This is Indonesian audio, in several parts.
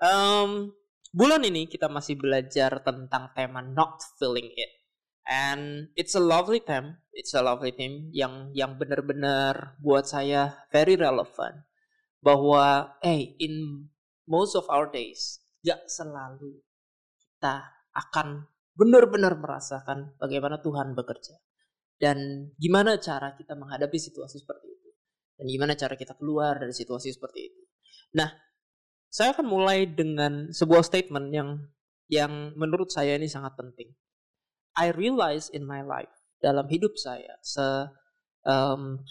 Um, bulan ini kita masih belajar tentang tema not feeling it. And it's a lovely theme, it's a lovely theme yang yang benar-benar buat saya very relevant. Bahwa, hey, in most of our days, gak selalu kita akan benar-benar merasakan bagaimana Tuhan bekerja. Dan gimana cara kita menghadapi situasi seperti itu. Dan gimana cara kita keluar dari situasi seperti itu. Nah, saya akan mulai dengan sebuah statement yang yang menurut saya ini sangat penting. I realize in my life dalam hidup saya se um,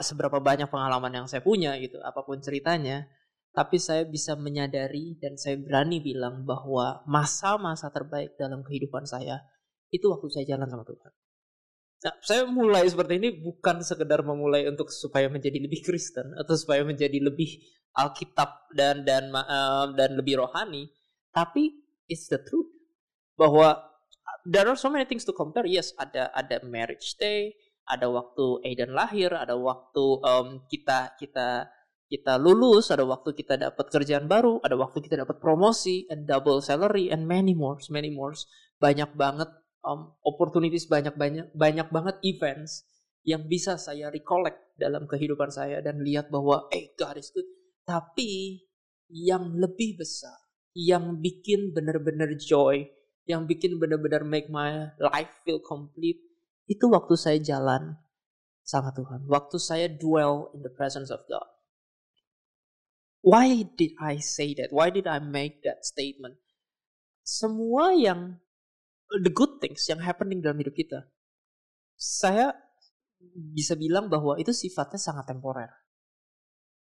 seberapa banyak pengalaman yang saya punya gitu, apa pun ceritanya, tapi saya bisa menyadari dan saya berani bilang bahwa masa-masa terbaik dalam kehidupan saya itu waktu saya jalan sama Tuhan. Nah, saya mulai seperti ini bukan sekedar memulai untuk supaya menjadi lebih Kristen atau supaya menjadi lebih Alkitab dan dan uh, dan lebih rohani, tapi it's the truth bahwa there are so many things to compare. Yes, ada ada marriage day, ada waktu Aiden lahir, ada waktu um, kita kita kita lulus, ada waktu kita dapat kerjaan baru, ada waktu kita dapat promosi and double salary and many more, many more. Banyak banget um, opportunities banyak banyak banyak banget events yang bisa saya recollect dalam kehidupan saya dan lihat bahwa eh God is good. Tapi yang lebih besar, yang bikin benar-benar joy, yang bikin benar-benar make my life feel complete, itu waktu saya jalan sama Tuhan. Waktu saya dwell in the presence of God. Why did I say that? Why did I make that statement? Semua yang the good things yang happening dalam hidup kita. Saya bisa bilang bahwa itu sifatnya sangat temporer.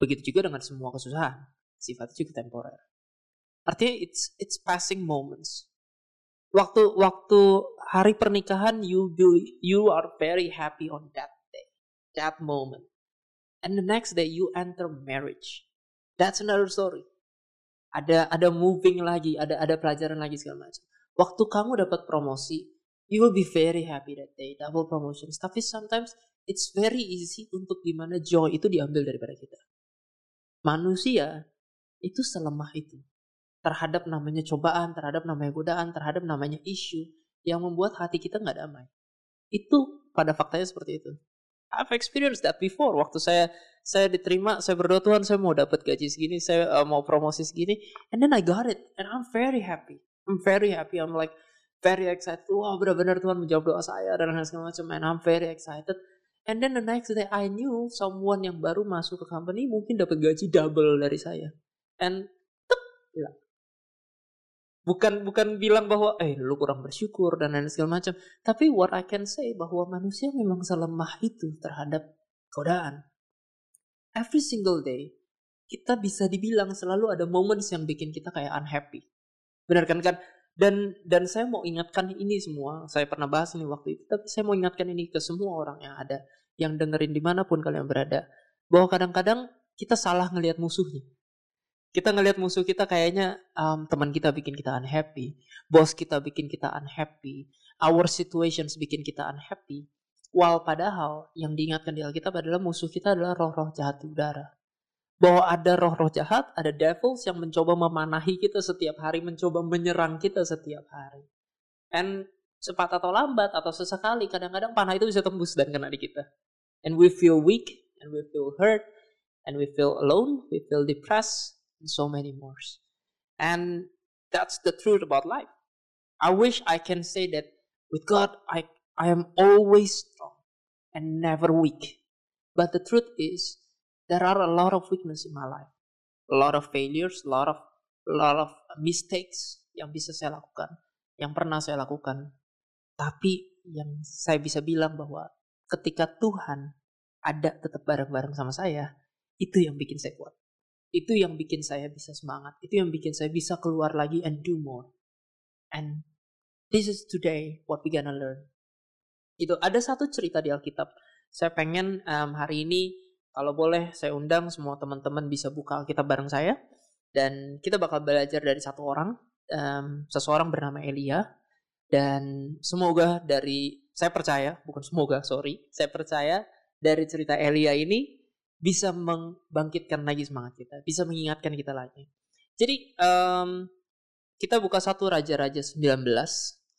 Begitu juga dengan semua kesusahan, sifatnya juga temporer. Artinya it's it's passing moments. Waktu waktu hari pernikahan you do you are very happy on that day, that moment. And the next day you enter marriage. That's another story. Ada ada moving lagi, ada ada pelajaran lagi segala macam. Waktu kamu dapat promosi, you will be very happy that day, double promotions. Tapi sometimes it's very easy untuk di mana joy itu diambil daripada kita. Manusia itu selemah itu terhadap namanya cobaan, terhadap namanya godaan, terhadap namanya isu yang membuat hati kita nggak damai. Itu pada faktanya seperti itu. I've experienced that before. Waktu saya saya diterima, saya berdoa Tuhan saya mau dapat gaji segini, saya uh, mau promosi segini, and then I got it, and I'm very happy. I'm very happy. I'm like very excited. Wah benar-benar Tuhan menjawab doa saya dan segala macam. And I'm very excited. And then the next day I knew someone yang baru masuk ke company mungkin dapat gaji double dari saya. And tuk, hilang. Bukan bukan bilang bahwa eh lu kurang bersyukur dan lain segala macam. Tapi what I can say bahwa manusia memang selemah itu terhadap godaan. Every single day kita bisa dibilang selalu ada moments yang bikin kita kayak unhappy. Benar kan kan? Dan dan saya mau ingatkan ini semua. Saya pernah bahas ini waktu itu, tapi saya mau ingatkan ini ke semua orang yang ada, yang dengerin di mana pun kalian berada, bahwa kadang-kadang kita salah ngelihat musuhnya. Kita ngelihat musuh kita kayaknya um, teman kita bikin kita unhappy, bos kita bikin kita unhappy, our situations bikin kita unhappy. While padahal yang diingatkan di Alkitab adalah musuh kita adalah roh-roh jahat di udara bahwa ada roh-roh jahat, ada devils yang mencoba memanahi kita setiap hari, mencoba menyerang kita setiap hari. And cepat atau lambat atau sesekali kadang-kadang panah itu bisa tembus dan kena di kita. And we feel weak, and we feel hurt, and we feel alone, we feel depressed, and so many more. And that's the truth about life. I wish I can say that with God, I, I am always strong and never weak. But the truth is, there are a lot of weakness in my life, a lot of failures, a lot of a lot of mistakes yang bisa saya lakukan, yang pernah saya lakukan. Tapi yang saya bisa bilang bahwa ketika Tuhan ada tetap bareng-bareng sama saya, itu yang bikin saya kuat. Itu yang bikin saya bisa semangat. Itu yang bikin saya bisa keluar lagi and do more. And this is today what we gonna learn. Itu ada satu cerita di Alkitab. Saya pengen um, hari ini kalau boleh saya undang semua teman-teman bisa buka Alkitab bareng saya dan kita bakal belajar dari satu orang, um, seseorang bernama Elia dan semoga dari saya percaya, bukan semoga, sorry, saya percaya dari cerita Elia ini bisa membangkitkan lagi semangat kita, bisa mengingatkan kita lagi. Jadi um, kita buka satu Raja-Raja 19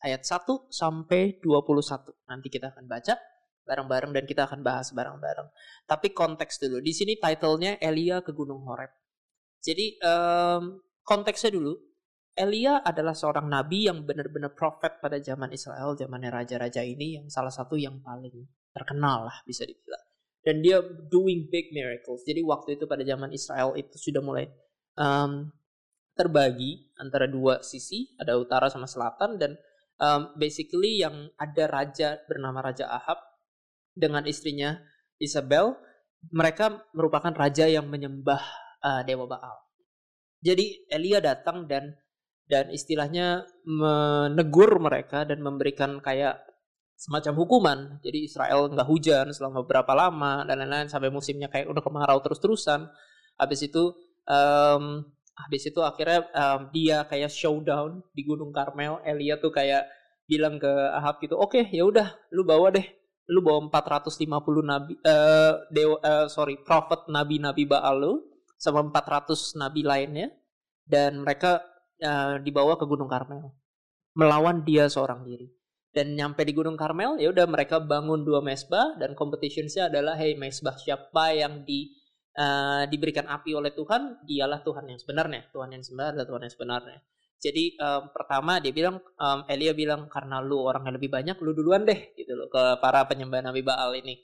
ayat 1 sampai 21. Nanti kita akan baca bareng-bareng dan kita akan bahas bareng-bareng. Tapi konteks dulu. Di sini titlenya Elia ke Gunung Horeb. Jadi um, konteksnya dulu. Elia adalah seorang nabi yang benar-benar prophet pada zaman Israel, zamannya raja-raja ini yang salah satu yang paling terkenal lah bisa dibilang. Dan dia doing big miracles. Jadi waktu itu pada zaman Israel itu sudah mulai um, terbagi antara dua sisi, ada utara sama selatan dan um, basically yang ada raja bernama Raja Ahab dengan istrinya Isabel, mereka merupakan raja yang menyembah uh, dewa Baal. Jadi Elia datang dan dan istilahnya menegur mereka dan memberikan kayak semacam hukuman. Jadi Israel nggak hujan selama beberapa lama dan lain-lain sampai musimnya kayak udah kemarau terus-terusan. Habis itu um, habis itu akhirnya um, dia kayak showdown di Gunung Karmel. Elia tuh kayak bilang ke Ahab gitu, oke okay, ya udah, lu bawa deh lu bawa 450 nabi uh, dewa uh, sorry prophet nabi-nabi Baal lu sama 400 nabi lainnya dan mereka uh, dibawa ke Gunung Karmel. Melawan dia seorang diri. Dan nyampe di Gunung Karmel ya udah mereka bangun dua mesbah dan competitionsnya adalah hey mesbah siapa yang di uh, diberikan api oleh Tuhan dialah Tuhan yang sebenarnya. Tuhan yang sebenarnya Tuhan yang sebenarnya jadi um, pertama dia bilang um, Elia bilang karena lu orang yang lebih banyak lu duluan deh gitu loh ke para penyembah nabi Baal ini.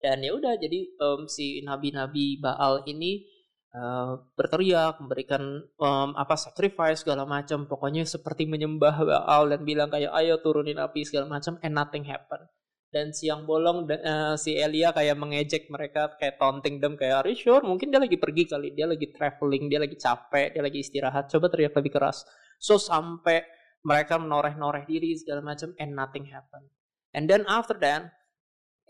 Dan ya udah jadi um, si nabi-nabi Baal ini uh, berteriak memberikan um, apa sacrifice segala macam pokoknya seperti menyembah Baal dan bilang kayak ayo turunin api segala macam and nothing happen. Dan siang bolong uh, si Elia kayak mengejek mereka kayak taunting them kayak are you sure? Mungkin dia lagi pergi kali dia lagi traveling dia lagi capek dia lagi istirahat. Coba teriak lebih keras So sampai mereka menoreh-noreh diri segala macam and nothing happen. And then after that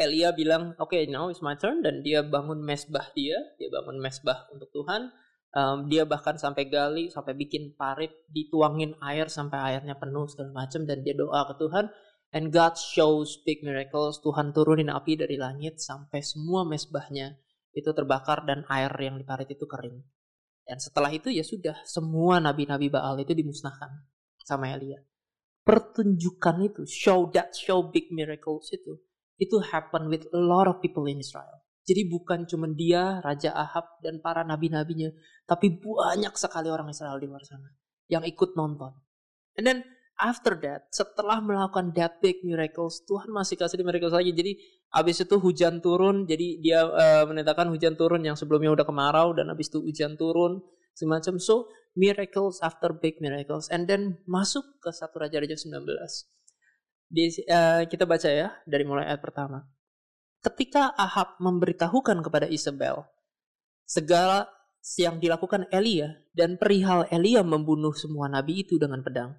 Elia bilang, oke okay, now it's my turn dan dia bangun mesbah dia, dia bangun mesbah untuk Tuhan. Um, dia bahkan sampai gali, sampai bikin parit, dituangin air sampai airnya penuh segala macam dan dia doa ke Tuhan. And God shows big miracles. Tuhan turunin api dari langit sampai semua mesbahnya itu terbakar dan air yang di parit itu kering. Dan setelah itu ya sudah, semua nabi-nabi Baal itu dimusnahkan sama Elia. Pertunjukan itu, show that show big miracles itu, itu happen with a lot of people in Israel. Jadi bukan cuma dia, Raja Ahab, dan para nabi-nabinya, tapi banyak sekali orang Israel di luar sana yang ikut nonton. And then after that, setelah melakukan that big miracles, Tuhan masih kasih di miracles lagi. Jadi habis itu hujan turun, jadi dia uh, menetapkan hujan turun yang sebelumnya udah kemarau dan habis itu hujan turun semacam so miracles after big miracles and then masuk ke satu raja-raja 19. Di, uh, kita baca ya dari mulai ayat pertama. Ketika Ahab memberitahukan kepada Isabel segala yang dilakukan Elia dan perihal Elia membunuh semua nabi itu dengan pedang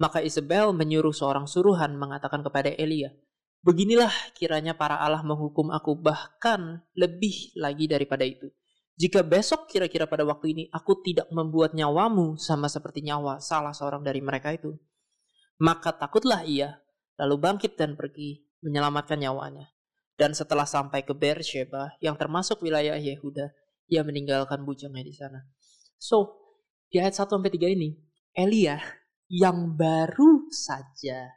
maka Isabel menyuruh seorang suruhan mengatakan kepada Elia, Beginilah kiranya para Allah menghukum aku bahkan lebih lagi daripada itu. Jika besok kira-kira pada waktu ini aku tidak membuat nyawamu sama seperti nyawa salah seorang dari mereka itu, maka takutlah ia, lalu bangkit dan pergi menyelamatkan nyawanya. Dan setelah sampai ke Beersheba yang termasuk wilayah Yehuda, ia meninggalkan bujangnya di sana. So, di ayat 1 sampai 3 ini, Elia yang baru saja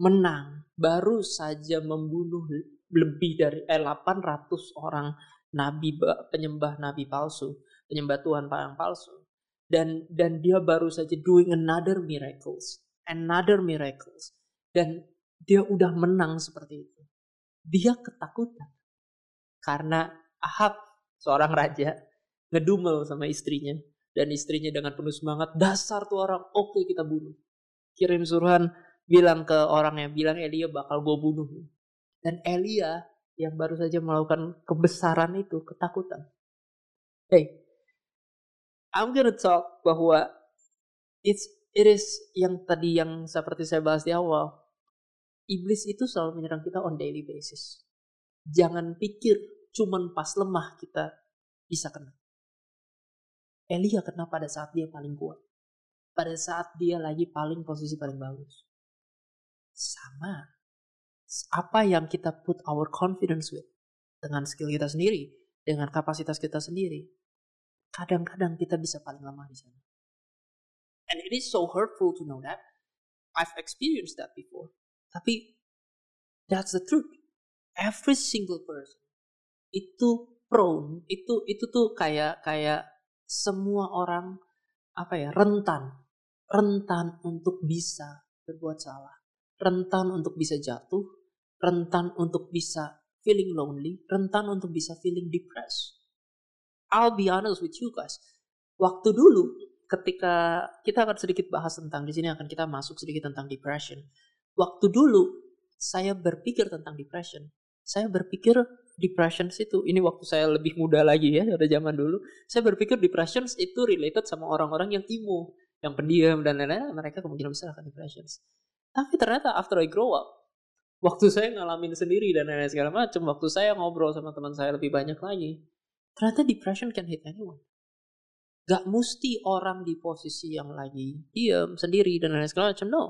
menang, baru saja membunuh lebih dari eh, 800 orang nabi penyembah nabi palsu, penyembah Tuhan yang palsu. Dan dan dia baru saja doing another miracles, another miracles. Dan dia udah menang seperti itu. Dia ketakutan. Karena Ahab, seorang raja, ngedumel sama istrinya dan istrinya dengan penuh semangat, dasar tuh orang, oke okay, kita bunuh. Kirim suruhan, bilang ke orangnya, bilang Elia bakal gue bunuh. Dan Elia yang baru saja melakukan kebesaran itu, ketakutan. Hey, I'm gonna talk bahwa it's it is yang tadi yang seperti saya bahas di awal. Iblis itu selalu menyerang kita on daily basis. Jangan pikir cuman pas lemah kita bisa kena. Elia kena pada saat dia paling kuat. Pada saat dia lagi paling posisi paling bagus. Sama. Apa yang kita put our confidence with. Dengan skill kita sendiri. Dengan kapasitas kita sendiri kadang-kadang kita bisa paling lemah di sana. And it is so hurtful to know that. I've experienced that before. Tapi that's the truth. Every single person itu prone, itu itu tuh kayak kayak semua orang apa ya rentan, rentan untuk bisa berbuat salah, rentan untuk bisa jatuh, rentan untuk bisa feeling lonely, rentan untuk bisa feeling depressed. I'll be honest with you guys. Waktu dulu ketika kita akan sedikit bahas tentang di sini akan kita masuk sedikit tentang depression. Waktu dulu saya berpikir tentang depression. Saya berpikir depression itu ini waktu saya lebih muda lagi ya dari zaman dulu. Saya berpikir depression itu related sama orang-orang yang emo, yang pendiam dan lain-lain. Mereka kemungkinan besar akan depression. Tapi ternyata after I grow up, waktu saya ngalamin sendiri dan lain-lain segala macam, waktu saya ngobrol sama teman saya lebih banyak lagi, Ternyata depression can hit anyone. Gak mesti orang di posisi yang lagi diam sendiri dan lain segala macam. No.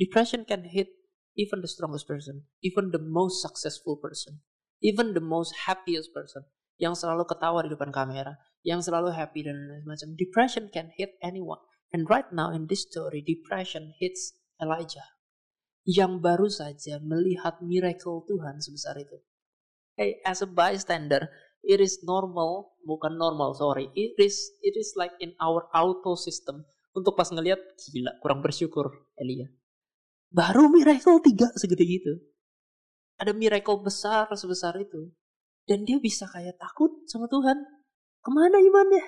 Depression can hit even the strongest person, even the most successful person, even the most happiest person yang selalu ketawa di depan kamera, yang selalu happy dan lain macam. Depression can hit anyone. And right now in this story, depression hits Elijah yang baru saja melihat miracle Tuhan sebesar itu. Hey, as a bystander, it is normal bukan normal sorry it is it is like in our auto system untuk pas ngelihat gila kurang bersyukur Elia baru miracle tiga segede gitu ada miracle besar sebesar itu dan dia bisa kayak takut sama Tuhan ke mana imannya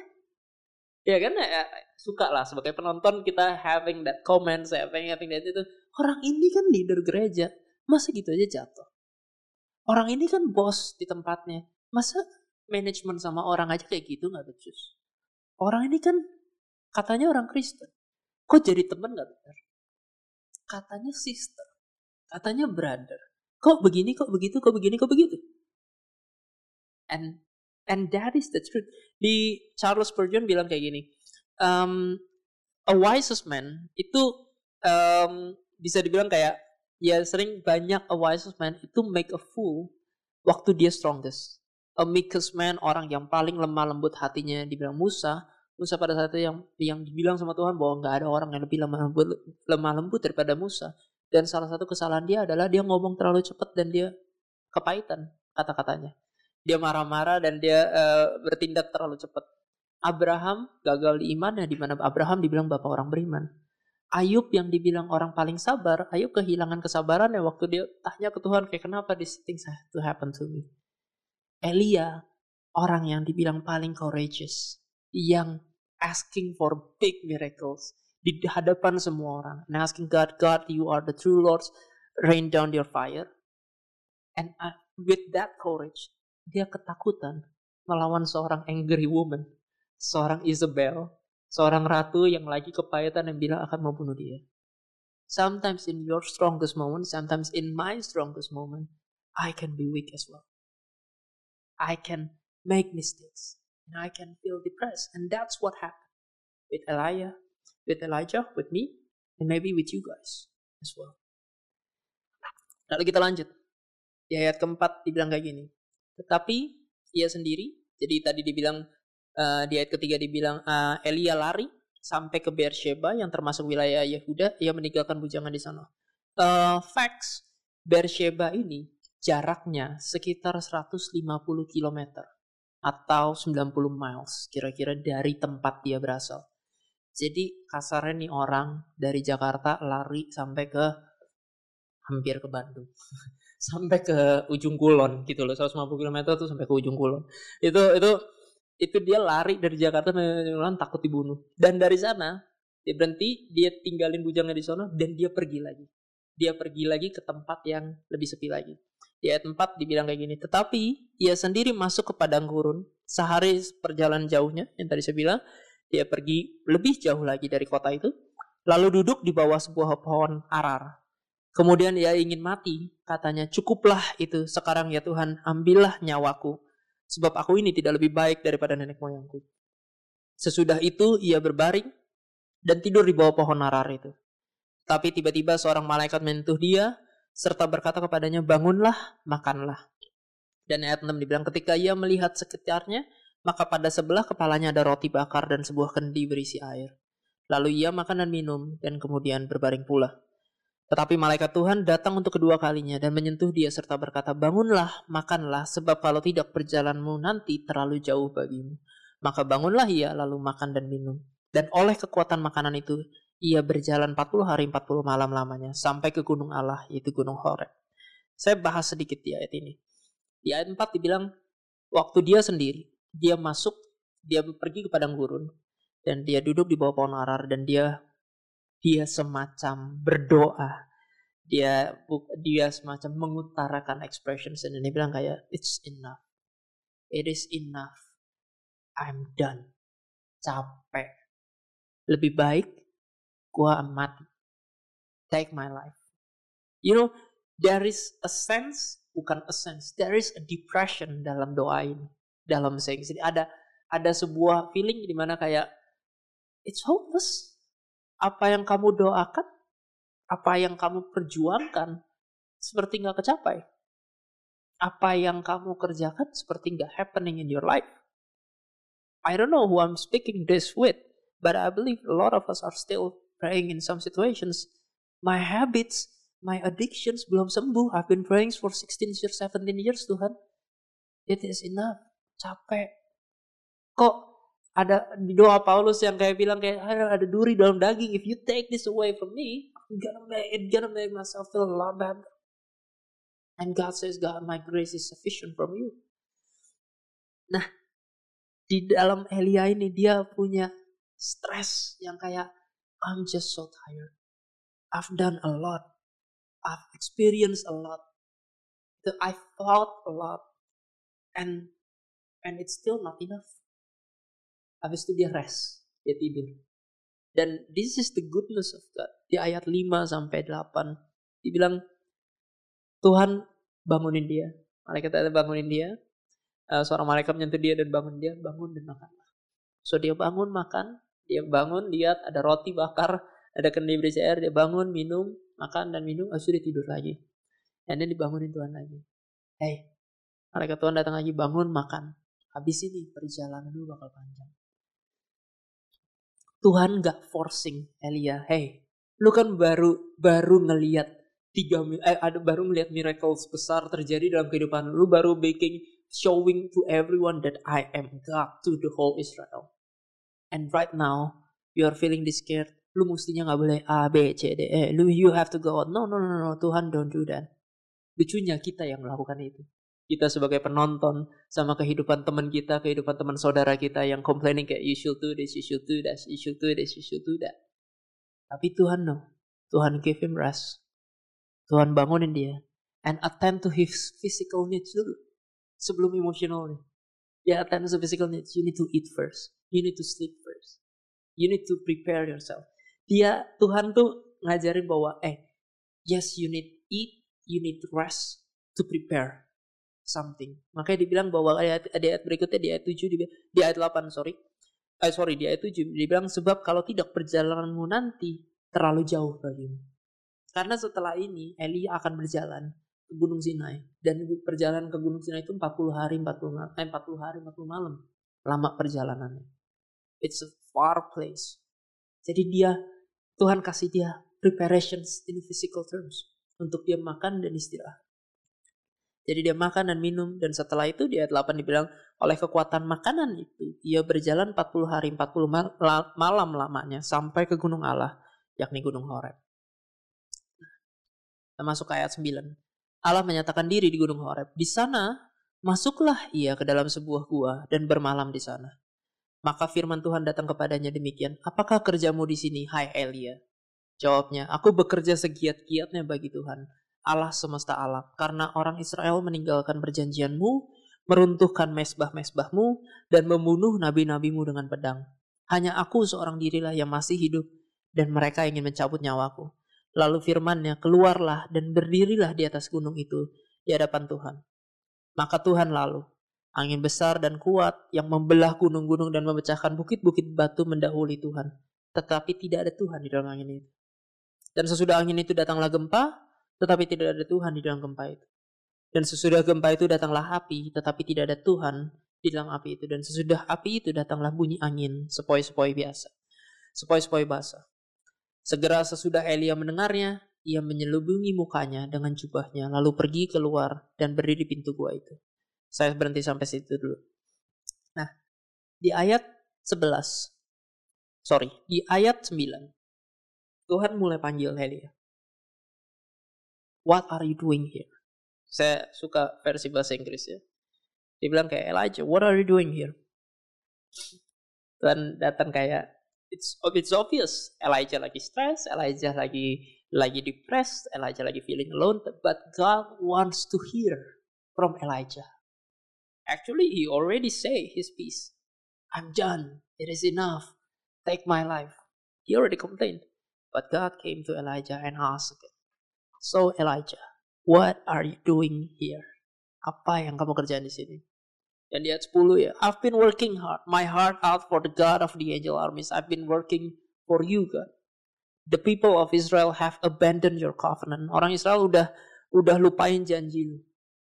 ya kan ya, suka lah sebagai penonton kita having that comment having having that itu orang ini kan leader gereja masa gitu aja jatuh orang ini kan bos di tempatnya masa manajemen sama orang aja kayak gitu nggak becus. Orang ini kan katanya orang Kristen. Kok jadi teman nggak benar? Katanya sister. Katanya brother. Kok begini, kok begitu, kok begini, kok begitu. And and that is the truth. Di Charles Spurgeon bilang kayak gini. Um, a wisest man itu um, bisa dibilang kayak ya sering banyak a wisest man itu make a fool waktu dia strongest a meekest man, orang yang paling lemah lembut hatinya dibilang Musa. Musa pada saat itu yang yang dibilang sama Tuhan bahwa nggak ada orang yang lebih lemah lembut, lemah lembut daripada Musa. Dan salah satu kesalahan dia adalah dia ngomong terlalu cepat dan dia kepahitan kata-katanya. Dia marah-marah dan dia uh, bertindak terlalu cepat. Abraham gagal di imannya di mana Abraham dibilang bapak orang beriman. Ayub yang dibilang orang paling sabar, Ayub kehilangan kesabarannya waktu dia tanya ke Tuhan kayak kenapa this things have to happen to me. Elia orang yang dibilang paling courageous, yang asking for big miracles di hadapan semua orang, and asking God, God, you are the true Lord, rain down your fire. And uh, with that courage, dia ketakutan melawan seorang angry woman, seorang Isabel, seorang ratu yang lagi kepahitan yang bilang akan membunuh dia. Sometimes in your strongest moment, sometimes in my strongest moment, I can be weak as well. I can make mistakes and I can feel depressed. And that's what happened with Elijah, with Elijah, with me, and maybe with you guys as well. Lalu kita lanjut. Di ayat keempat dibilang kayak gini. Tetapi ia sendiri, jadi tadi dibilang uh, di ayat ketiga dibilang uh, Elia lari sampai ke Beersheba yang termasuk wilayah Yehuda, ia meninggalkan bujangan di sana. Uh, facts, Beersheba ini jaraknya sekitar 150 km atau 90 miles kira-kira dari tempat dia berasal. Jadi kasarnya nih orang dari Jakarta lari sampai ke hampir ke Bandung. sampai ke ujung kulon gitu loh 150 km tuh sampai ke ujung kulon. Itu itu itu dia lari dari Jakarta Kulon takut dibunuh. Dan dari sana dia berhenti, dia tinggalin bujangnya di sana dan dia pergi lagi. Dia pergi lagi ke tempat yang lebih sepi lagi. Di ayat 4 dibilang kayak gini. Tetapi ia sendiri masuk ke padang gurun. Sehari perjalanan jauhnya yang tadi saya bilang. Dia pergi lebih jauh lagi dari kota itu, lalu duduk di bawah sebuah pohon arar. Kemudian ia ingin mati, katanya, cukuplah itu, sekarang ya Tuhan, ambillah nyawaku, sebab aku ini tidak lebih baik daripada nenek moyangku. Sesudah itu ia berbaring dan tidur di bawah pohon arar itu. Tapi tiba-tiba seorang malaikat menyentuh dia, serta berkata kepadanya, bangunlah, makanlah. Dan ayat 6 dibilang, ketika ia melihat sekitarnya, maka pada sebelah kepalanya ada roti bakar dan sebuah kendi berisi air. Lalu ia makan dan minum, dan kemudian berbaring pula. Tetapi malaikat Tuhan datang untuk kedua kalinya dan menyentuh dia serta berkata, Bangunlah, makanlah, sebab kalau tidak perjalananmu nanti terlalu jauh bagimu. Maka bangunlah ia lalu makan dan minum. Dan oleh kekuatan makanan itu, ia berjalan 40 hari 40 malam lamanya sampai ke gunung Allah, yaitu gunung Horeb. Saya bahas sedikit di ayat ini. Di ayat 4 dibilang, waktu dia sendiri, dia masuk, dia pergi ke padang gurun, dan dia duduk di bawah pohon arar, dan dia dia semacam berdoa. Dia dia semacam mengutarakan expressions dan dia bilang kayak it's enough. It is enough. I'm done. Capek. Lebih baik gua mati take my life. You know there is a sense bukan a sense there is a depression dalam doa ini dalam saying ada ada sebuah feeling di mana kayak it's hopeless apa yang kamu doakan, apa yang kamu perjuangkan, seperti nggak kecapai. Apa yang kamu kerjakan seperti nggak happening in your life. I don't know who I'm speaking this with, but I believe a lot of us are still praying in some situations. My habits, my addictions belum sembuh. I've been praying for 16 years, 17 years Tuhan. It is enough. Capek. Kok ada di doa Paulus yang kayak bilang kayak ada, duri dalam daging. If you take this away from me, I'm gonna make it gonna make myself feel a lot better. And God says, God, my grace is sufficient from you. Nah, di dalam Elia ini dia punya stres yang kayak I'm just so tired. I've done a lot. I've experienced a lot. I thought a lot. And and it's still not enough. Habis itu dia rest, dia tidur. Dan this is the goodness of God. Di ayat 5 sampai 8 dibilang Tuhan bangunin dia. Malaikat ada bangunin dia. Uh, seorang malaikat menyentuh dia dan bangun dia, bangun dan makanlah. So dia bangun makan, dia bangun lihat ada roti bakar, ada kendi berisi air, dia bangun minum, makan dan minum, habis dia tidur lagi. Dan dia dibangunin Tuhan lagi. Hey, malaikat Tuhan datang lagi bangun makan. Habis ini perjalanan lu bakal panjang. Tuhan gak forcing Elia. Hey, lu kan baru baru ngeliat tiga eh, ada baru ngeliat miracles besar terjadi dalam kehidupan lu baru making showing to everyone that I am God to the whole Israel. And right now you are feeling this scared. Lu mestinya nggak boleh A B C D E. Lu you have to go out. No no no no. Tuhan don't do that. Lucunya kita yang melakukan itu kita sebagai penonton sama kehidupan teman kita, kehidupan teman saudara kita yang complaining kayak you should do this, you should do that, you should do this, you should do that. Tapi Tuhan no. Tuhan give him rest. Tuhan bangunin dia. And attend to his physical needs dulu. Sebelum emosionalnya. Ya attend to physical needs. You need to eat first. You need to sleep first. You need to prepare yourself. Dia, Tuhan tuh ngajarin bahwa, eh, yes you need eat, you need rest to prepare something. Makanya dibilang bahwa ayat, di ayat berikutnya di ayat 7 di, di ayat 8 sorry. Eh, sorry di ayat 7 dibilang sebab kalau tidak perjalananmu nanti terlalu jauh bagimu. Karena setelah ini Elia akan berjalan ke Gunung Sinai dan perjalanan ke Gunung Sinai itu 40 hari 40 malam, eh, 40 hari 40 malam lama perjalanannya. It's a far place. Jadi dia Tuhan kasih dia preparations in physical terms untuk dia makan dan istirahat. Jadi dia makan dan minum dan setelah itu di ayat 8 dibilang oleh kekuatan makanan itu ia berjalan 40 hari 40 mal malam lamanya sampai ke gunung Allah yakni gunung Horeb. Nah, masuk ke ayat 9. Allah menyatakan diri di gunung Horeb. Di sana masuklah ia ke dalam sebuah gua dan bermalam di sana. Maka firman Tuhan datang kepadanya demikian, "Apakah kerjamu di sini, hai Elia?" Jawabnya, "Aku bekerja segiat-giatnya bagi Tuhan." Allah semesta alam. Karena orang Israel meninggalkan perjanjianmu, meruntuhkan mesbah-mesbahmu, dan membunuh nabi-nabimu dengan pedang. Hanya aku seorang dirilah yang masih hidup dan mereka ingin mencabut nyawaku. Lalu firmannya, keluarlah dan berdirilah di atas gunung itu di hadapan Tuhan. Maka Tuhan lalu, angin besar dan kuat yang membelah gunung-gunung dan memecahkan bukit-bukit batu mendahului Tuhan. Tetapi tidak ada Tuhan di dalam angin itu. Dan sesudah angin itu datanglah gempa, tetapi tidak ada Tuhan di dalam gempa itu. Dan sesudah gempa itu datanglah api, tetapi tidak ada Tuhan di dalam api itu. Dan sesudah api itu datanglah bunyi angin, sepoi-sepoi biasa. Sepoi-sepoi basah. Segera sesudah Elia mendengarnya, ia menyelubungi mukanya dengan jubahnya, lalu pergi keluar dan berdiri di pintu gua itu. Saya berhenti sampai situ dulu. Nah, di ayat 11, sorry, di ayat 9, Tuhan mulai panggil Elia. What are you doing here? Saya suka versi bahasa Inggris ya. Dia bilang kayak Elijah, what are you doing here? Dan datang kayak it's it's obvious Elijah lagi stress, Elijah lagi lagi depressed, Elijah lagi feeling alone, but God wants to hear from Elijah. Actually, he already say his piece. I'm done. It is enough. Take my life. He already complained. But God came to Elijah and asked, So Elijah, what are you doing here? Apa yang kamu kerjain di sini? Dan di ayat 10 ya, I've been working hard, my heart out for the God of the angel armies. I've been working for you, God. The people of Israel have abandoned your covenant. Orang Israel udah udah lupain janji lu.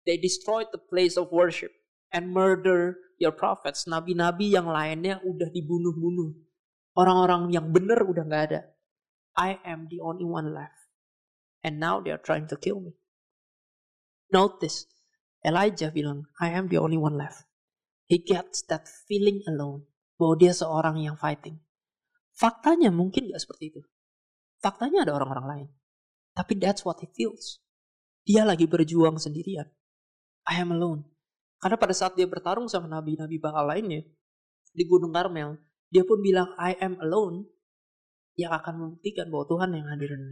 They destroyed the place of worship and murder your prophets. Nabi-nabi yang lainnya udah dibunuh-bunuh. Orang-orang yang benar udah nggak ada. I am the only one left. And now they are trying to kill me. Note this. Elijah bilang, I am the only one left. He gets that feeling alone. Bahwa dia seorang yang fighting. Faktanya mungkin gak seperti itu. Faktanya ada orang-orang lain. Tapi that's what he feels. Dia lagi berjuang sendirian. I am alone. Karena pada saat dia bertarung sama nabi-nabi bakal lainnya, di Gunung Karmel, dia pun bilang, I am alone, yang akan membuktikan bahwa Tuhan yang hadir dan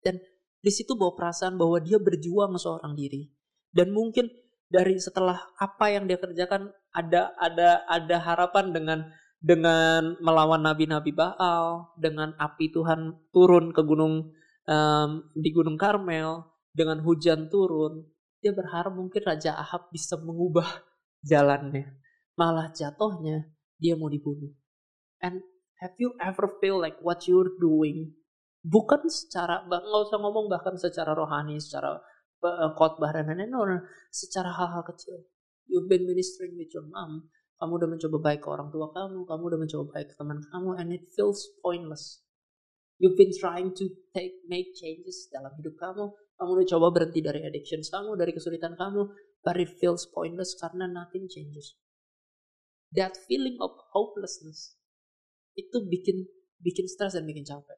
Dan di situ bawa perasaan bahwa dia berjuang seorang diri dan mungkin dari setelah apa yang dia kerjakan ada ada ada harapan dengan dengan melawan nabi-nabi Baal, dengan api Tuhan turun ke gunung um, di Gunung Karmel, dengan hujan turun, dia berharap mungkin Raja Ahab bisa mengubah jalannya. Malah jatuhnya dia mau dibunuh. And have you ever feel like what you're doing bukan secara nggak usah ngomong bahkan secara rohani, secara Eh, khotbah dan lain-lain secara hal-hal kecil. You've been ministering with your mom. Kamu udah mencoba baik ke orang tua kamu, kamu udah mencoba baik ke teman kamu, and it feels pointless. You've been trying to take make changes dalam hidup kamu. Kamu udah coba berhenti dari addictions kamu, dari kesulitan kamu, but it feels pointless karena nothing changes. That feeling of hopelessness itu bikin bikin stres dan bikin capek.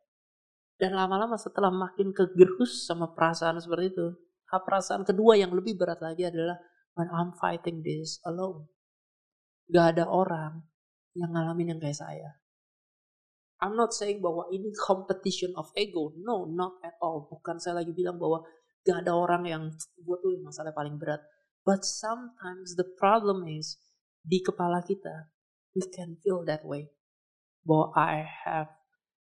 Dan lama-lama setelah makin kegerus sama perasaan seperti itu, perasaan kedua yang lebih berat lagi adalah when I'm fighting this alone. Gak ada orang yang ngalamin yang kayak saya. I'm not saying bahwa ini competition of ego. No, not at all. Bukan saya lagi bilang bahwa gak ada orang yang gue tuh masalah paling berat. But sometimes the problem is di kepala kita, we can feel that way. Bahwa I have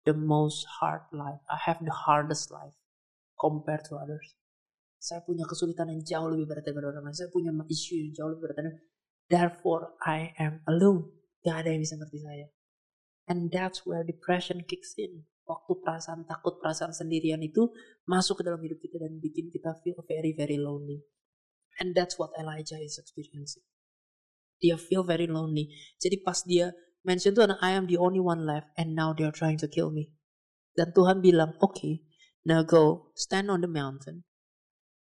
the most hard life. I have the hardest life compared to others. Saya punya kesulitan yang jauh lebih berat daripada orang lain. Saya punya isu yang jauh lebih berat. Therefore, I am alone. Gak ada yang bisa ngerti saya. And that's where depression kicks in. Waktu perasaan takut, perasaan sendirian itu masuk ke dalam hidup kita dan bikin kita feel very, very lonely. And that's what Elijah is experiencing. Dia feel very lonely. Jadi pas dia mention tuh I am the only one left and now they are trying to kill me. Dan Tuhan bilang, oke, okay, now go stand on the mountain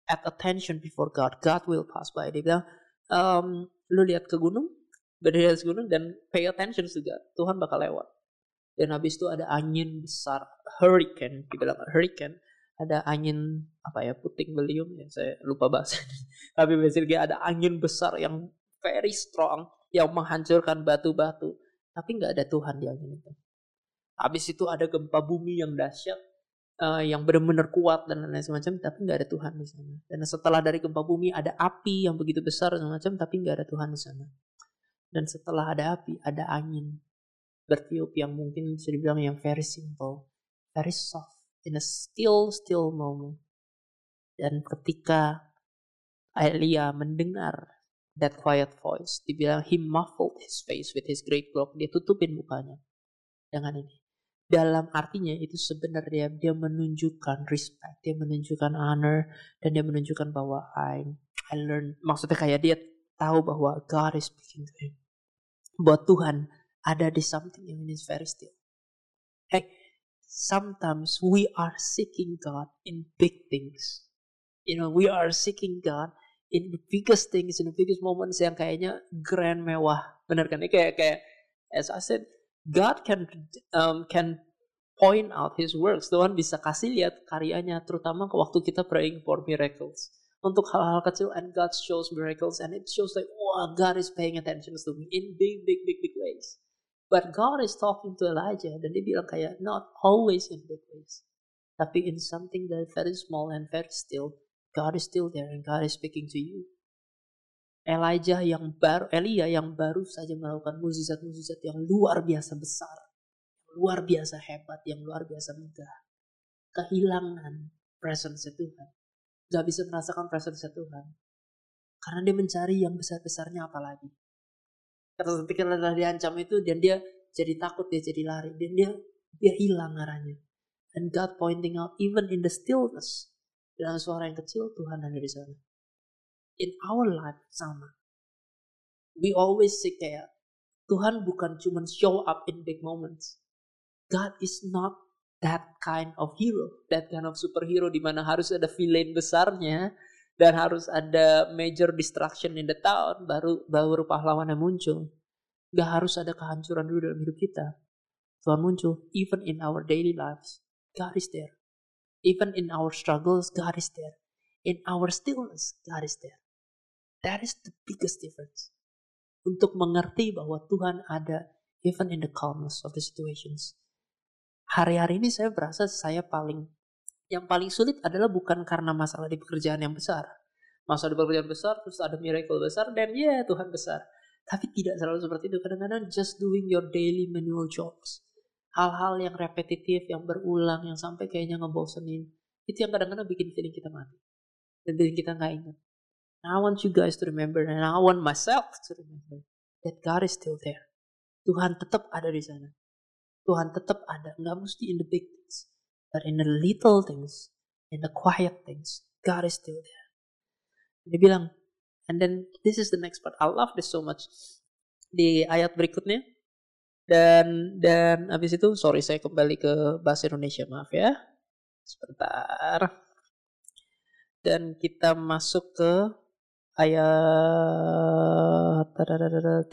at attention before God, God will pass by. Dia bilang, um, lu lihat ke gunung, berdiri di gunung dan pay attention juga. Tuhan bakal lewat. Dan habis itu ada angin besar, hurricane, dibilang hurricane. Ada angin apa ya puting beliung ya saya lupa bahasa. Tapi basically ada angin besar yang very strong yang menghancurkan batu-batu. Tapi nggak ada Tuhan di angin itu. Habis itu ada gempa bumi yang dahsyat uh, yang benar-benar kuat dan lain-lain semacam tapi nggak ada Tuhan di sana dan setelah dari gempa bumi ada api yang begitu besar semacam tapi nggak ada Tuhan di sana dan setelah ada api ada angin bertiup yang mungkin bisa dibilang yang very simple, very soft, in a still still moment. Dan ketika Elia mendengar that quiet voice, dibilang he muffled his face with his great cloak, dia tutupin mukanya dengan ini. Dalam artinya itu sebenarnya dia menunjukkan respect, dia menunjukkan honor, dan dia menunjukkan bahwa I I learn, maksudnya kayak dia tahu bahwa God is speaking to him. Bahwa Tuhan ada di something yang is very still. Hey, sometimes we are seeking God in big things. You know, we are seeking God in the biggest things, in the biggest moments yang kayaknya grand mewah. Benar kan? Ini kayak kayak as I said, God can um, can point out His works. Tuhan bisa kasih lihat karyanya, terutama ke waktu kita praying for miracles. Untuk hal-hal kecil, and God shows miracles, and it shows like, wow, God is paying attention to me in big, big, big, big ways. But God is talking to Elijah, dan dia bilang kayak, not always in big ways. Tapi in something that very small and very still, God is still there, and God is speaking to you. Elijah yang baru, Elia yang baru saja melakukan mukjizat-mukjizat yang luar biasa besar, luar biasa hebat, yang luar biasa megah. Kehilangan presence Tuhan. Gak bisa merasakan presence Tuhan. Karena dia mencari yang besar-besarnya apalagi. Karena ketika telah diancam itu dan dia jadi takut, dia jadi lari. Dan dia dia hilang arahnya. And God pointing out even in the stillness. Dengan suara yang kecil, Tuhan ada di sana in our life sama. We always say kayak Tuhan bukan cuma show up in big moments. God is not that kind of hero, that kind of superhero di mana harus ada villain besarnya dan harus ada major destruction in the town baru baru pahlawan yang muncul. Gak harus ada kehancuran dulu dalam hidup kita. Tuhan muncul even in our daily lives. God is there. Even in our struggles, God is there. In our stillness, God is there. That is the biggest difference. Untuk mengerti bahwa Tuhan ada even in the calmness of the situations. Hari-hari ini saya berasa saya paling yang paling sulit adalah bukan karena masalah di pekerjaan yang besar. Masalah di pekerjaan besar terus ada miracle besar dan ya yeah, Tuhan besar. Tapi tidak selalu seperti itu. Kadang-kadang just doing your daily manual jobs. Hal-hal yang repetitif, yang berulang, yang sampai kayaknya ngebosenin. Itu yang kadang-kadang bikin feeling kita mati. Dan bikin kita nggak ingat. And I want you guys to remember, and I want myself to remember that God is still there. Tuhan tetap ada di sana. Tuhan tetap ada. Nggak mesti in the big things, but in the little things, in the quiet things, God is still there. Dia bilang, and then this is the next part. I love this so much. Di ayat berikutnya, dan dan habis itu sorry saya kembali ke bahasa Indonesia maaf ya sebentar dan kita masuk ke ayat 13.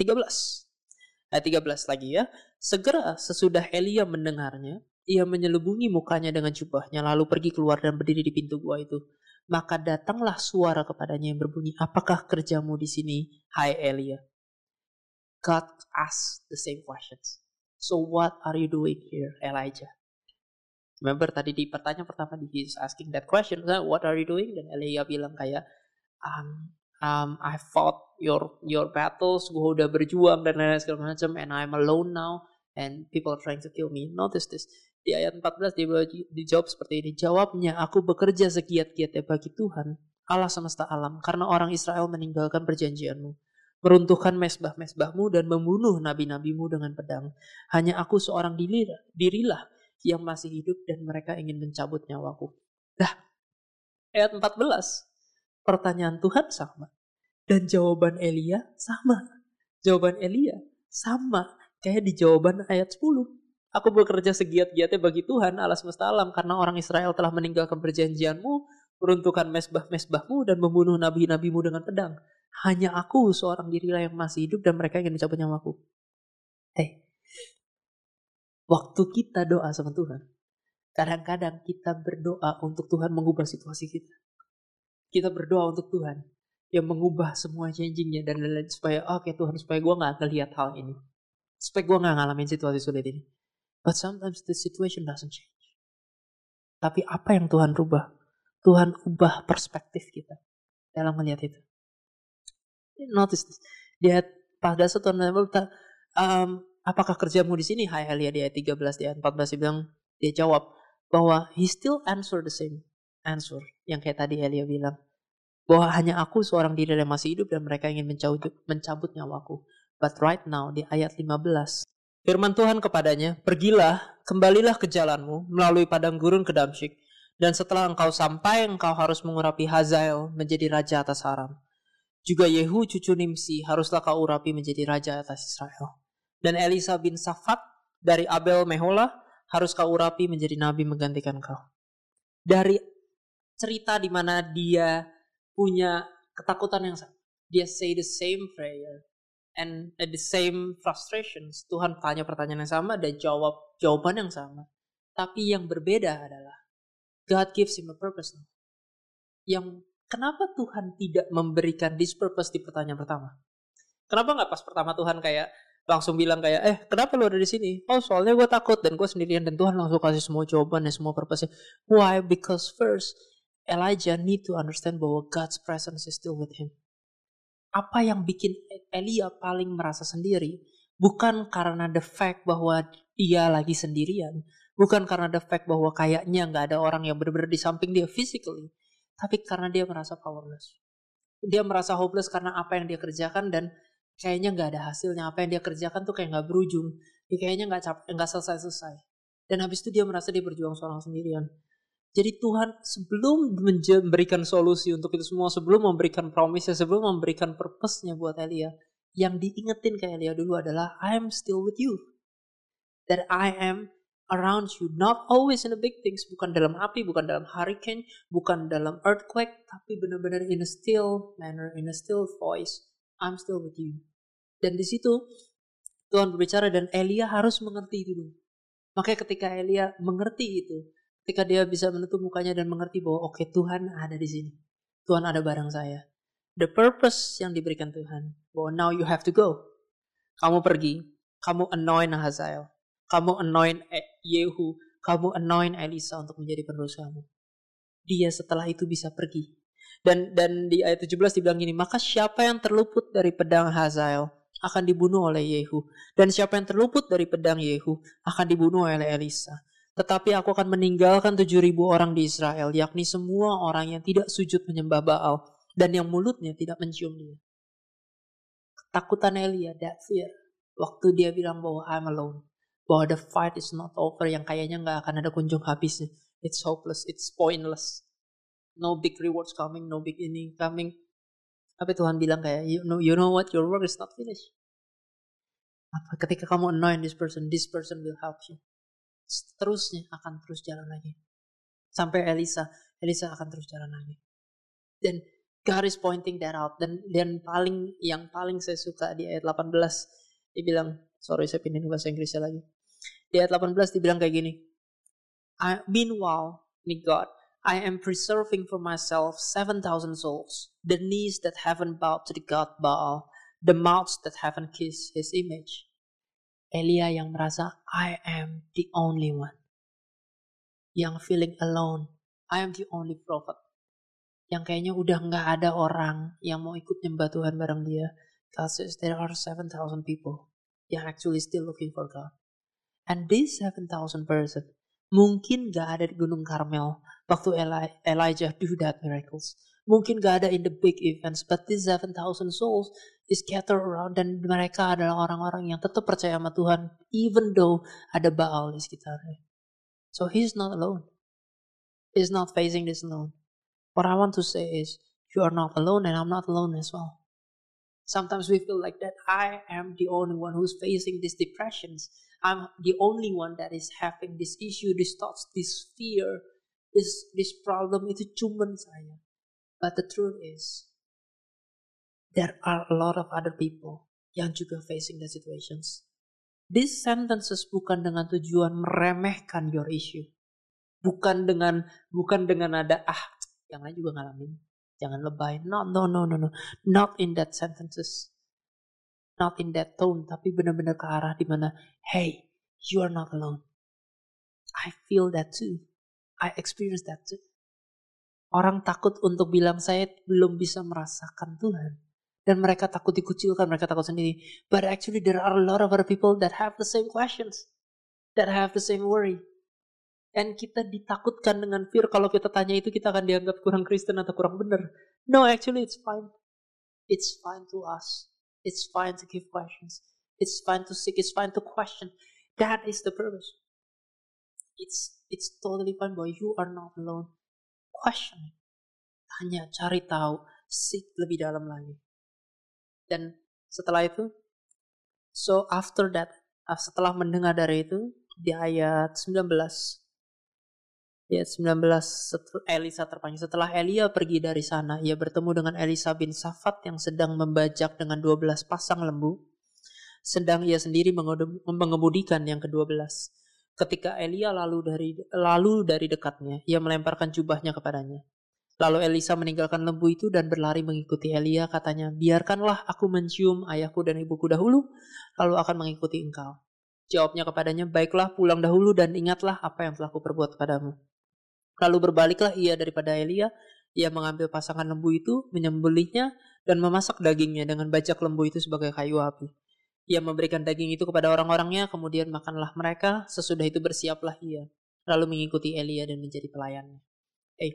Ayat 13 lagi ya. Segera sesudah Elia mendengarnya, ia menyelubungi mukanya dengan jubahnya lalu pergi keluar dan berdiri di pintu gua itu. Maka datanglah suara kepadanya yang berbunyi, "Apakah kerjamu di sini, hai Elia?" God asked the same questions. So what are you doing here, Elijah? Remember tadi di pertanyaan pertama di he's asking that question, what are you doing? Dan Elia bilang kayak, um, um, I fought your your battles, gue udah berjuang dan lain-lain segala macam, and I'm alone now, and people are trying to kill me. Notice this di ayat 14 dia dijawab seperti ini. Jawabnya, aku bekerja segiat-giatnya bagi Tuhan, Allah semesta alam, karena orang Israel meninggalkan perjanjianmu, meruntuhkan mesbah-mesbahmu dan membunuh nabi-nabimu dengan pedang. Hanya aku seorang dirilah, dirilah yang masih hidup dan mereka ingin mencabut nyawaku. Dah, ayat 14 pertanyaan Tuhan sama. Dan jawaban Elia sama. Jawaban Elia sama. Kayak di jawaban ayat 10. Aku bekerja segiat-giatnya bagi Tuhan Allah semesta alam karena orang Israel telah meninggalkan perjanjianmu, meruntuhkan mesbah-mesbahmu dan membunuh nabi-nabimu dengan pedang. Hanya aku seorang dirilah yang masih hidup dan mereka ingin mencabut nyawaku. Hei, waktu kita doa sama Tuhan, kadang-kadang kita berdoa untuk Tuhan mengubah situasi kita. Kita berdoa untuk Tuhan yang mengubah semua changingnya dan lain-lain supaya oke okay, Tuhan supaya gue nggak ngelihat hal ini. Supaya gue nggak ngalamin situasi sulit ini. But sometimes the situation doesn't change. Tapi apa yang Tuhan rubah? Tuhan ubah perspektif kita dalam melihat itu notice this dia pada saat Tuhan um, apakah kerjamu di sini? Hai Elia di ayat 13 di ayat 14 dia bilang dia jawab bahwa he still answer the same answer yang kayak tadi Elia bilang bahwa hanya aku seorang diri yang masih hidup dan mereka ingin mencabut, mencabut nyawaku. But right now di ayat 15 firman Tuhan kepadanya, "Pergilah, kembalilah ke jalanmu melalui padang gurun ke Damsyik, dan setelah engkau sampai engkau harus mengurapi Hazael menjadi raja atas Aram. Juga Yehu cucu Nimsi haruslah kau urapi menjadi raja atas Israel. Dan Elisa bin Safat dari Abel Mehola harus kau urapi menjadi nabi menggantikan kau." Dari cerita di mana dia punya ketakutan yang sama. Dia say the same prayer and the same frustrations. Tuhan tanya pertanyaan yang sama dan jawab jawaban yang sama. Tapi yang berbeda adalah God gives him a purpose. Yang kenapa Tuhan tidak memberikan this purpose di pertanyaan pertama? Kenapa nggak pas pertama Tuhan kayak langsung bilang kayak eh kenapa lu ada di sini? Oh soalnya gue takut dan gue sendirian dan Tuhan langsung kasih semua jawaban dan semua purpose. Why? Because first Elijah need to understand bahwa God's presence is still with him. Apa yang bikin Elia paling merasa sendiri bukan karena the fact bahwa dia lagi sendirian, bukan karena the fact bahwa kayaknya nggak ada orang yang benar-benar di samping dia physically, tapi karena dia merasa powerless. Dia merasa hopeless karena apa yang dia kerjakan dan kayaknya nggak ada hasilnya. Apa yang dia kerjakan tuh kayak nggak berujung. Dia kayaknya nggak capek, nggak selesai-selesai. Dan habis itu dia merasa dia berjuang seorang sendirian. Jadi Tuhan sebelum memberikan solusi untuk itu semua, sebelum memberikan promise sebelum memberikan purpose-nya buat Elia, yang diingetin ke Elia dulu adalah I am still with you. That I am around you, not always in the big things, bukan dalam api, bukan dalam hurricane, bukan dalam earthquake, tapi benar-benar in a still manner, in a still voice, I'm still with you. Dan di situ Tuhan berbicara dan Elia harus mengerti dulu. Makanya ketika Elia mengerti itu, Ketika dia bisa menutup mukanya dan mengerti bahwa oke okay, Tuhan ada di sini. Tuhan ada bareng saya. The purpose yang diberikan Tuhan. Bahwa now you have to go. Kamu pergi. Kamu anoint Hazael. Kamu anoint Yehu. Kamu anoint Elisa untuk menjadi penerus kamu. Dia setelah itu bisa pergi. Dan dan di ayat 17 dibilang gini, maka siapa yang terluput dari pedang Hazael akan dibunuh oleh Yehu. Dan siapa yang terluput dari pedang Yehu akan dibunuh oleh Elisa. Tetapi aku akan meninggalkan tujuh ribu orang di Israel, yakni semua orang yang tidak sujud menyembah Baal dan yang mulutnya tidak mencium dia. Ketakutan Elia, that fear. Waktu dia bilang bahwa I'm alone. Bahwa the fight is not over, yang kayaknya nggak akan ada kunjung habisnya. It's hopeless, it's pointless. No big rewards coming, no big ini coming. Tapi Tuhan bilang kayak, you know, you know what, your work is not finished. Apa ketika kamu anoint this person, this person will help you seterusnya akan terus jalan lagi. Sampai Elisa, Elisa akan terus jalan lagi. Dan God is pointing that out. Dan dan paling yang paling saya suka di ayat 18 dia bilang, sorry saya pindahin bahasa Inggrisnya lagi. Di ayat 18 dia bilang kayak gini. I, meanwhile, nih God, I am preserving for myself 7,000 souls, the knees that haven't bowed to the God Baal, the mouths that haven't kissed his image. Elia yang merasa I am the only one. Yang feeling alone. I am the only prophet. Yang kayaknya udah nggak ada orang yang mau ikut nyembah Tuhan bareng dia. God says there are 7,000 people yang actually still looking for God. And this 7,000 person mungkin gak ada di Gunung Karmel waktu Eli Elijah do that miracles. Mungkin gak ada in the big events, but these 7,000 souls is scattered around dan mereka adalah orang-orang yang tetap percaya sama Tuhan even though ada Baal di sekitarnya. So he's not alone. He's not facing this alone. What I want to say is you are not alone and I'm not alone as well. Sometimes we feel like that I am the only one who's facing these depressions. I'm the only one that is having this issue, this thoughts, this fear, this this problem itu cuman saya. But the truth is, there are a lot of other people yang juga facing the situations. These sentences bukan dengan tujuan meremehkan your issue. Bukan dengan bukan dengan ada ah yang lain juga ngalamin. Jangan lebay. No, no, no, no, no. Not in that sentences. Not in that tone. Tapi benar-benar ke arah di mana, hey, you are not alone. I feel that too. I experience that too. Orang takut untuk bilang saya belum bisa merasakan Tuhan. Dan mereka takut dikucilkan, mereka takut sendiri. But actually there are a lot of other people that have the same questions. That have the same worry. Dan kita ditakutkan dengan fear kalau kita tanya itu kita akan dianggap kurang Kristen atau kurang benar. No, actually it's fine. It's fine to ask. It's fine to give questions. It's fine to seek. It's fine to question. That is the purpose. It's it's totally fine, boy. You are not alone. Question. Tanya, cari tahu, seek lebih dalam lagi. Dan setelah itu, so after that, ah, setelah mendengar dari itu, di ayat 19, Ya 19 Elisa terpanggil. Setelah Elia pergi dari sana ia bertemu dengan Elisa bin Safat yang sedang membajak dengan 12 pasang lembu. Sedang ia sendiri mengemudikan yang ke-12 ketika Elia lalu dari lalu dari dekatnya ia melemparkan jubahnya kepadanya. Lalu Elisa meninggalkan lembu itu dan berlari mengikuti Elia katanya biarkanlah aku mencium ayahku dan ibuku dahulu lalu akan mengikuti engkau. Jawabnya kepadanya baiklah pulang dahulu dan ingatlah apa yang telah kuperbuat kepadamu Lalu berbaliklah ia daripada Elia, ia mengambil pasangan lembu itu, menyembelihnya, dan memasak dagingnya dengan bajak lembu itu sebagai kayu api. Ia memberikan daging itu kepada orang-orangnya, kemudian makanlah mereka, sesudah itu bersiaplah ia. Lalu mengikuti Elia dan menjadi pelayannya. Eh,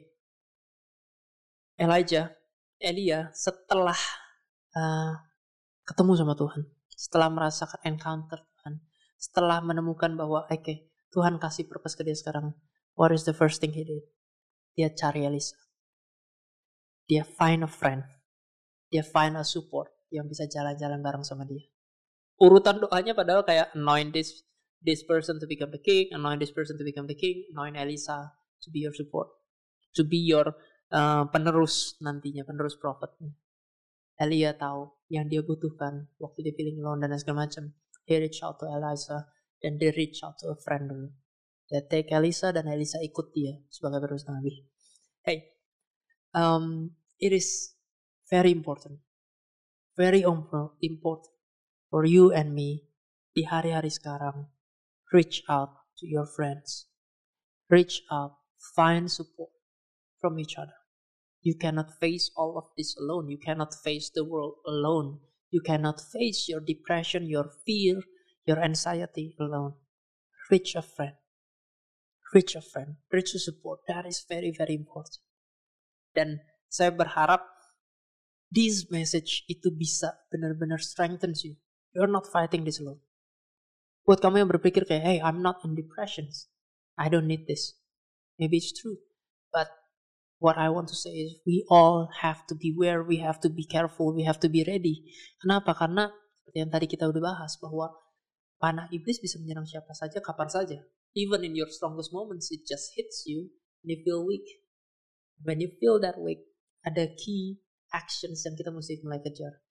Elijah, Elia setelah uh, ketemu sama Tuhan, setelah merasakan encounter Tuhan, setelah menemukan bahwa oke, okay, Tuhan kasih purpose ke dia sekarang, What is the first thing he did? Dia cari Elisa. Dia find a friend. Dia find a support yang bisa jalan-jalan bareng sama dia. Urutan doanya padahal kayak anoint this this person to become the king, anoint this person to become the king, anoint Elisa to be your support, to be your uh, penerus nantinya, penerus prophetnya. Elia tahu yang dia butuhkan waktu dia feeling alone dan segala macam. He reach out to Elisa dan dia reach out to a friend dulu. Dia take Elisa dan Elisa ikut dia sebagai penerus Nabi. Hey, um, it is very important, very important for you and me di hari-hari sekarang. Reach out to your friends. Reach out, find support from each other. You cannot face all of this alone. You cannot face the world alone. You cannot face your depression, your fear, your anxiety alone. Reach a friend reach a friend, reach a support. That is very very important. Dan saya berharap this message itu bisa benar-benar strengthens you. You're not fighting this alone. Buat kamu yang berpikir kayak, hey, I'm not in depression. I don't need this. Maybe it's true. But what I want to say is we all have to beware, we have to be careful, we have to be ready. Kenapa? Karena seperti yang tadi kita udah bahas bahwa panah iblis bisa menyerang siapa saja kapan saja. Even in your strongest moments, it just hits you and you feel weak. When you feel that weak, ada key actions yang kita mesti mulai kejar.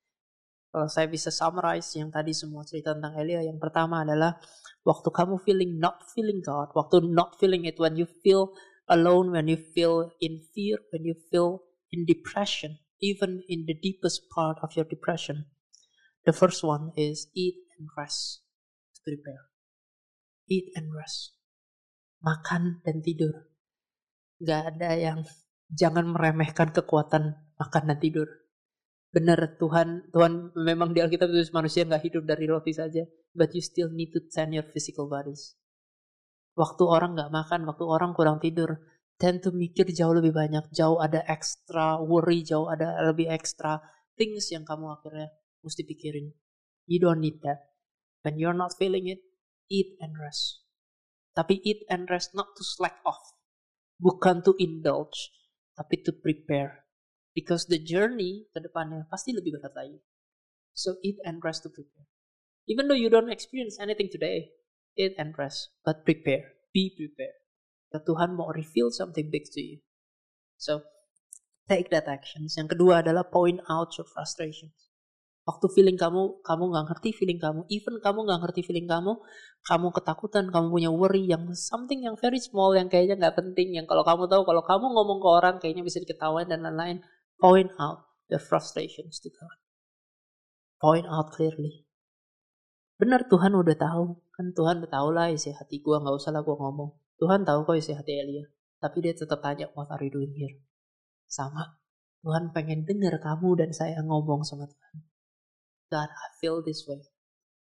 Kalau saya bisa summarize yang tadi semua cerita tentang Elia, yang pertama adalah waktu kamu feeling not feeling God, waktu not feeling it, when you feel alone, when you feel in fear, when you feel in depression, even in the deepest part of your depression. The first one is eat and rest to prepare eat and rest. Makan dan tidur. Gak ada yang jangan meremehkan kekuatan makan dan tidur. Benar Tuhan, Tuhan memang di Alkitab tulis manusia nggak hidup dari roti saja, but you still need to tend your physical bodies. Waktu orang nggak makan, waktu orang kurang tidur, tend to mikir jauh lebih banyak, jauh ada extra worry, jauh ada lebih extra things yang kamu akhirnya mesti pikirin. You don't need that. When you're not feeling it, eat and rest. Tapi eat and rest not to slack off. Bukan to indulge, tapi to prepare. Because the journey ke depannya pasti lebih berat lagi. So eat and rest to prepare. Even though you don't experience anything today, eat and rest, but prepare. Be prepared. That Tuhan mau reveal something big to you. So, take that actions. Yang kedua adalah point out your frustrations. Waktu feeling kamu, kamu nggak ngerti feeling kamu. Even kamu nggak ngerti feeling kamu, kamu ketakutan, kamu punya worry yang something yang very small, yang kayaknya nggak penting, yang kalau kamu tahu, kalau kamu ngomong ke orang kayaknya bisa diketahui dan lain-lain. Point out the frustrations to God. Point out clearly. Benar Tuhan udah tahu. Kan Tuhan udah tahu lah isi hati gue, nggak usah lah gue ngomong. Tuhan tahu kok isi hati Elia. Tapi dia tetap tanya, what are you doing here? Sama. Tuhan pengen dengar kamu dan saya ngomong sama Tuhan. God, I feel this way.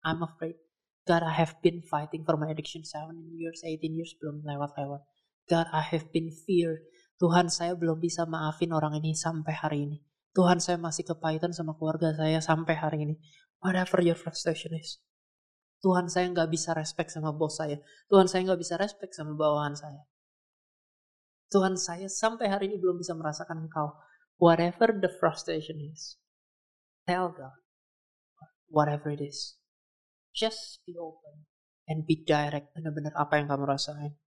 I'm afraid. God, I have been fighting for my addiction 17 years, 18 years belum lewat-lewat. God, I have been fear. Tuhan, saya belum bisa maafin orang ini sampai hari ini. Tuhan, saya masih kepahitan sama keluarga saya sampai hari ini. Whatever your frustration is. Tuhan, saya nggak bisa respect sama bos saya. Tuhan, saya nggak bisa respect sama bawahan saya. Tuhan, saya sampai hari ini belum bisa merasakan Engkau whatever the frustration is, tell God, whatever it is, just be open and be direct benar-benar apa yang kamu rasain.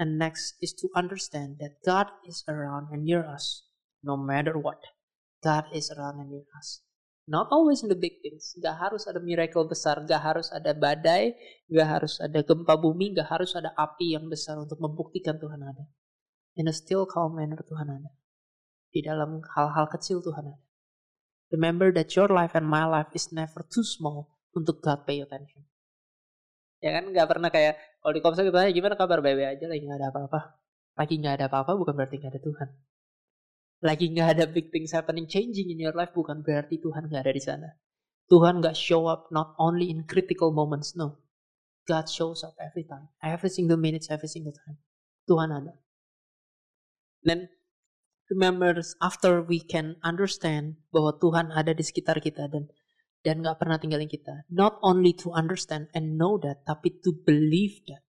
And next is to understand that God is around and near us, no matter what. God is around and near us. Not always in the big things. Gak harus ada miracle besar, gak harus ada badai, gak harus ada gempa bumi, gak harus ada api yang besar untuk membuktikan Tuhan ada. In a still calm manner Tuhan ada. Di dalam hal-hal kecil Tuhan ada. Remember that your life and my life is never too small untuk God pay attention. Ya kan nggak pernah kayak kalau di komsel kita gimana kabar baik aja lagi nggak ada apa-apa. Lagi nggak ada apa-apa bukan berarti nggak ada Tuhan. Lagi nggak ada big things happening changing in your life bukan berarti Tuhan nggak ada di sana. Tuhan nggak show up not only in critical moments, no. God shows up every time, every single minute, every single time. Tuhan ada. Dan remember after we can understand bahwa Tuhan ada di sekitar kita dan dan nggak pernah tinggalin kita. Not only to understand and know that, tapi to believe that.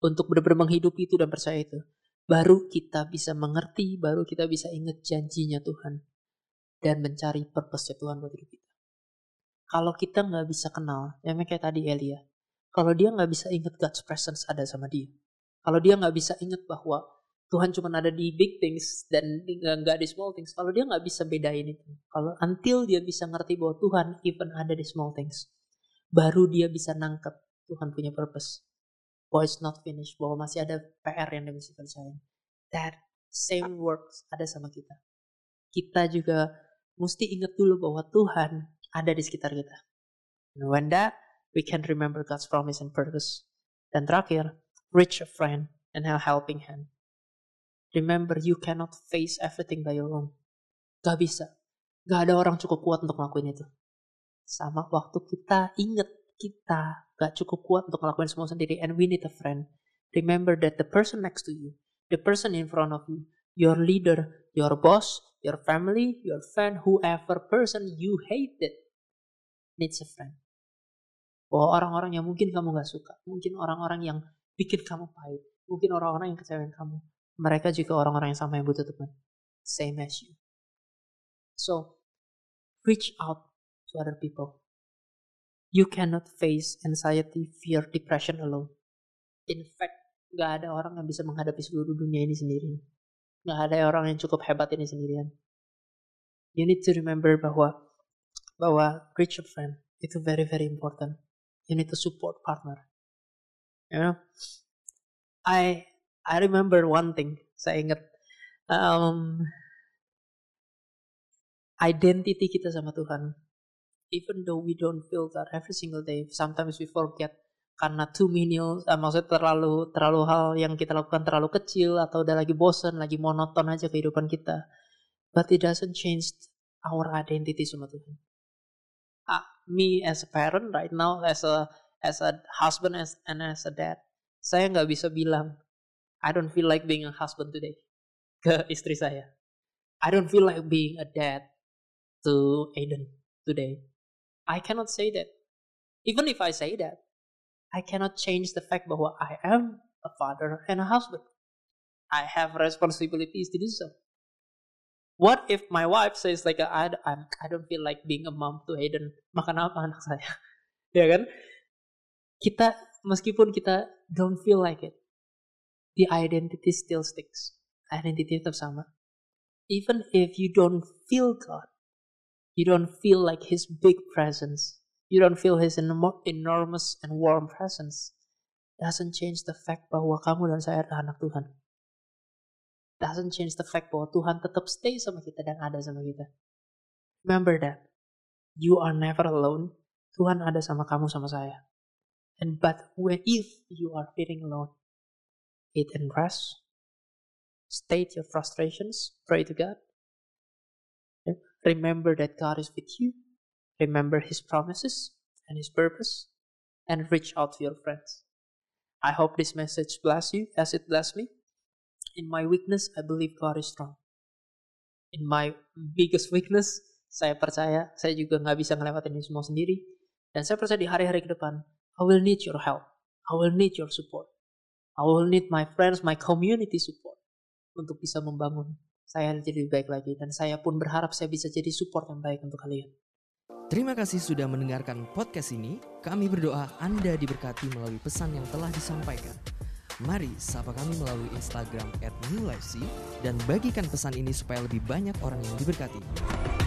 Untuk benar-benar menghidupi itu dan percaya itu. Baru kita bisa mengerti, baru kita bisa ingat janjinya Tuhan. Dan mencari purpose Tuhan buat hidup kita. Kalau kita nggak bisa kenal, ya kayak tadi Elia. Kalau dia nggak bisa ingat God's presence ada sama dia. Kalau dia nggak bisa ingat bahwa Tuhan cuma ada di big things dan nggak di small things. Kalau dia nggak bisa bedain itu, kalau until dia bisa ngerti bahwa Tuhan even ada di small things, baru dia bisa nangkep Tuhan punya purpose. Bahwa it's not finished, bahwa masih ada PR yang dia bisa kerjain. That same works ada sama kita. Kita juga mesti ingat dulu bahwa Tuhan ada di sekitar kita. And when that, we can remember God's promise and purpose. Dan terakhir, reach a friend and a helping hand. Remember, you cannot face everything by your own. Gak bisa. Gak ada orang cukup kuat untuk ngelakuin itu. Sama waktu kita inget kita gak cukup kuat untuk ngelakuin semua sendiri and we need a friend. Remember that the person next to you, the person in front of you, your leader, your boss, your family, your friend, whoever person you hated needs a friend. Bahwa orang-orang yang mungkin kamu gak suka, mungkin orang-orang yang bikin kamu pahit, mungkin orang-orang yang kecewain kamu, mereka juga orang-orang yang sama yang butuh teman. Same as you. So, reach out to other people. You cannot face anxiety, fear, depression alone. In fact, gak ada orang yang bisa menghadapi seluruh dunia ini sendirian. Gak ada orang yang cukup hebat ini sendirian. You need to remember bahwa bahwa reach a friend itu very very important. You need to support partner. You know, I I remember one thing. Saya ingat um, identity kita sama Tuhan. Even though we don't feel that every single day, sometimes we forget karena too menial, uh, maksudnya terlalu terlalu hal yang kita lakukan terlalu kecil atau udah lagi bosen, lagi monoton aja kehidupan kita. But it doesn't change our identity sama Tuhan. Uh, me as a parent right now, as a as a husband and as a dad, saya nggak bisa bilang I don't feel like being a husband today ke istri saya. I don't feel like being a dad to Aiden today. I cannot say that. Even if I say that, I cannot change the fact bahwa I am a father and a husband. I have responsibilities to do so. What if my wife says like I, I don't feel like being a mom to Aiden? Makan apa anak saya? ya kan? Kita meskipun kita don't feel like it, the identity still sticks. Identity tetap sama. Even if you don't feel God, you don't feel like His big presence, you don't feel His enormous and warm presence, doesn't change the fact bahwa kamu dan saya adalah anak Tuhan. Doesn't change the fact bahwa Tuhan tetap stay sama kita dan ada sama kita. Remember that. You are never alone. Tuhan ada sama kamu sama saya. And but when if you are feeling alone, eat and rest, state your frustrations, pray to God, remember that God is with you, remember His promises and His purpose, and reach out to your friends. I hope this message bless you as it blessed me. In my weakness, I believe God is strong. In my biggest weakness, saya percaya saya juga nggak bisa ngelewatin ini semua sendiri. Dan saya percaya di hari-hari ke depan, I will need your help. I will need your support. I will need my friends, my community support untuk bisa membangun saya jadi baik lagi dan saya pun berharap saya bisa jadi support yang baik untuk kalian. Terima kasih sudah mendengarkan podcast ini. Kami berdoa Anda diberkati melalui pesan yang telah disampaikan. Mari sapa kami melalui Instagram @newlifec dan bagikan pesan ini supaya lebih banyak orang yang diberkati.